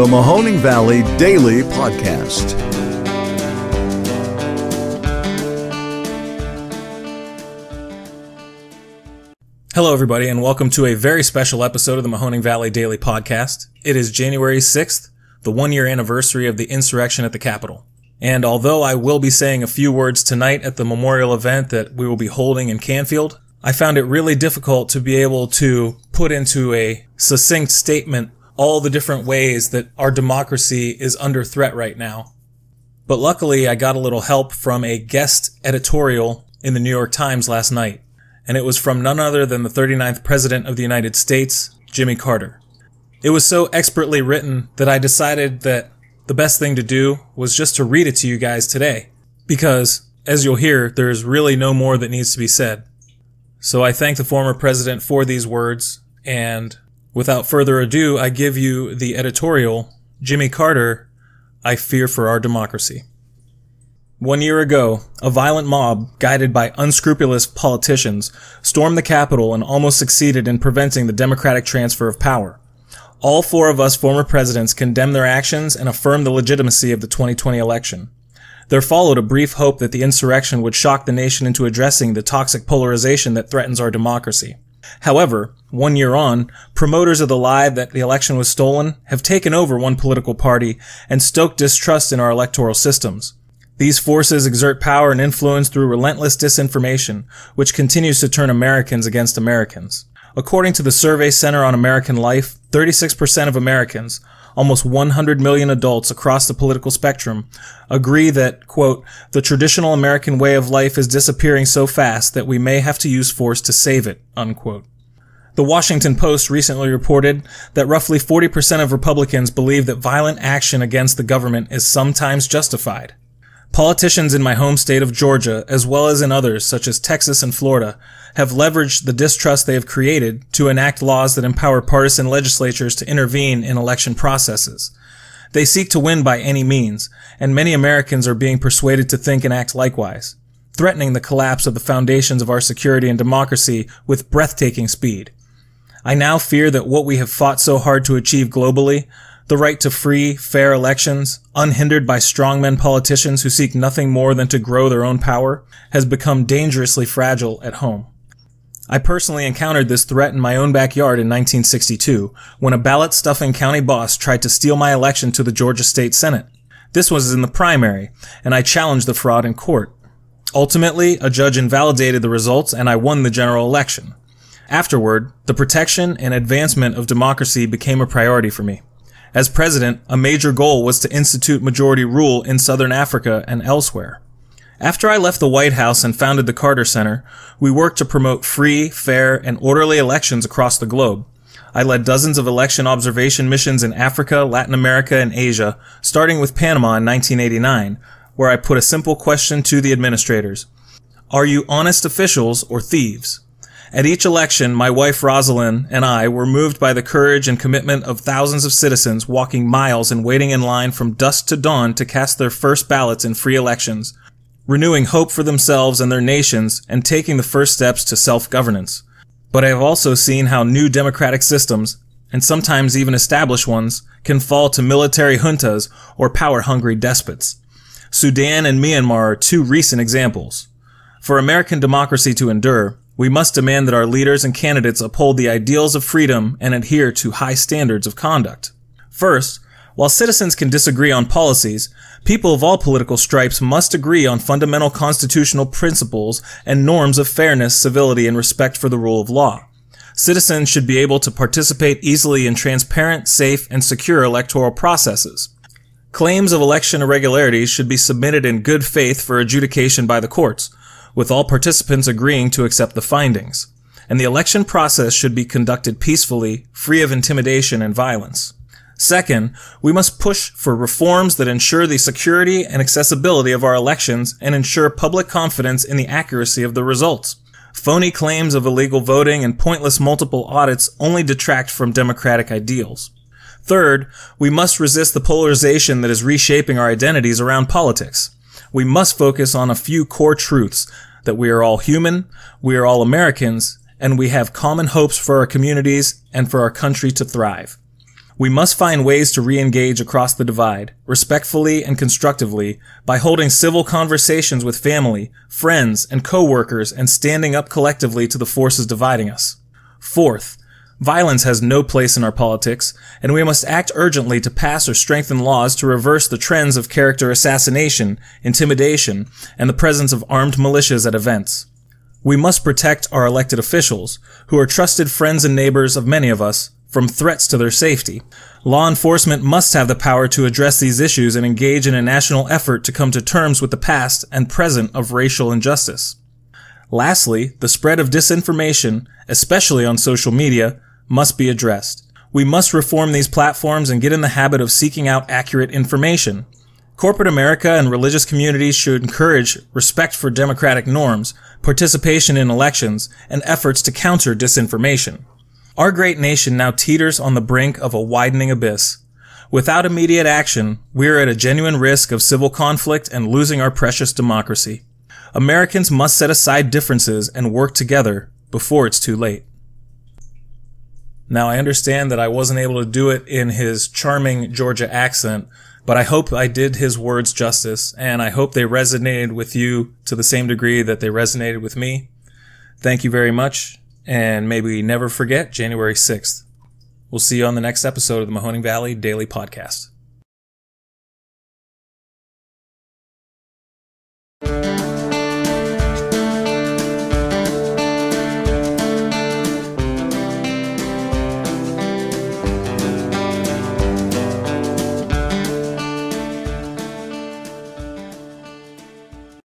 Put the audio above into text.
the Mahoning Valley Daily Podcast. Hello, everybody, and welcome to a very special episode of the Mahoning Valley Daily Podcast. It is January 6th, the one year anniversary of the insurrection at the Capitol. And although I will be saying a few words tonight at the memorial event that we will be holding in Canfield, I found it really difficult to be able to put into a succinct statement all the different ways that our democracy is under threat right now. But luckily, I got a little help from a guest editorial in the New York Times last night, and it was from none other than the 39th President of the United States, Jimmy Carter. It was so expertly written that I decided that the best thing to do was just to read it to you guys today, because, as you'll hear, there's really no more that needs to be said. So I thank the former president for these words, and without further ado, I give you the editorial Jimmy Carter, I Fear for Our Democracy. One year ago, a violent mob, guided by unscrupulous politicians, stormed the Capitol and almost succeeded in preventing the democratic transfer of power. All four of us former presidents condemned their actions and affirmed the legitimacy of the 2020 election. There followed a brief hope that the insurrection would shock the nation into addressing the toxic polarization that threatens our democracy. However, one year on, promoters of the lie that the election was stolen have taken over one political party and stoked distrust in our electoral systems. These forces exert power and influence through relentless disinformation, which continues to turn Americans against Americans. According to the Survey Center on American Life, 36% of Americans, almost 100 million adults across the political spectrum agree that, quote, the traditional American way of life is disappearing so fast that we may have to use force to save it, unquote. The Washington Post recently reported that roughly 40% of Republicans believe that violent action against the government is sometimes justified. Politicians in my home state of Georgia, as well as in others such as Texas and Florida, have leveraged the distrust they have created to enact laws that empower partisan legislatures to intervene in election processes. They seek to win by any means, and many Americans are being persuaded to think and act likewise, threatening the collapse of the foundations of our security and democracy with breathtaking speed. I now fear that what we have fought so hard to achieve globally the right to free, fair elections, unhindered by strongmen politicians who seek nothing more than to grow their own power, has become dangerously fragile at home. I personally encountered this threat in my own backyard in 1962 when a ballot stuffing county boss tried to steal my election to the Georgia State Senate. This was in the primary, and I challenged the fraud in court. Ultimately, a judge invalidated the results and I won the general election. Afterward, the protection and advancement of democracy became a priority for me. As president, a major goal was to institute majority rule in southern Africa and elsewhere. After I left the White House and founded the Carter Center, we worked to promote free, fair, and orderly elections across the globe. I led dozens of election observation missions in Africa, Latin America, and Asia, starting with Panama in 1989, where I put a simple question to the administrators. Are you honest officials or thieves? At each election, my wife Rosalynn and I were moved by the courage and commitment of thousands of citizens walking miles and waiting in line from dusk to dawn to cast their first ballots in free elections, renewing hope for themselves and their nations and taking the first steps to self-governance. But I have also seen how new democratic systems, and sometimes even established ones, can fall to military juntas or power-hungry despots. Sudan and Myanmar are two recent examples. For American democracy to endure, we must demand that our leaders and candidates uphold the ideals of freedom and adhere to high standards of conduct. First, while citizens can disagree on policies, people of all political stripes must agree on fundamental constitutional principles and norms of fairness, civility, and respect for the rule of law. Citizens should be able to participate easily in transparent, safe, and secure electoral processes. Claims of election irregularities should be submitted in good faith for adjudication by the courts, with all participants agreeing to accept the findings. And the election process should be conducted peacefully, free of intimidation and violence. Second, we must push for reforms that ensure the security and accessibility of our elections and ensure public confidence in the accuracy of the results. Phony claims of illegal voting and pointless multiple audits only detract from democratic ideals. Third, we must resist the polarization that is reshaping our identities around politics we must focus on a few core truths that we are all human, we are all Americans, and we have common hopes for our communities and for our country to thrive. We must find ways to re-engage across the divide, respectfully and constructively, by holding civil conversations with family, friends, and co-workers and standing up collectively to the forces dividing us. Fourth, violence has no place in our politics, and we must act urgently to pass or strengthen laws to reverse the trends of character assassination, intimidation, and the presence of armed militias at events. We must protect our elected officials, who are trusted friends and neighbors of many of us, from threats to their safety. Law enforcement must have the power to address these issues and engage in a national effort to come to terms with the past and present of racial injustice. Lastly, the spread of disinformation, especially on social media, must be addressed. We must reform these platforms and get in the habit of seeking out accurate information. Corporate America and religious communities should encourage respect for democratic norms, participation in elections, and efforts to counter disinformation. Our great nation now teeters on the brink of a widening abyss. Without immediate action, we are at a genuine risk of civil conflict and losing our precious democracy. Americans must set aside differences and work together before it's too late. Now, I understand that I wasn't able to do it in his charming Georgia accent, but I hope I did his words justice, and I hope they resonated with you to the same degree that they resonated with me. Thank you very much, and may we never forget January 6th. We'll see you on the next episode of the Mahoning Valley Daily Podcast.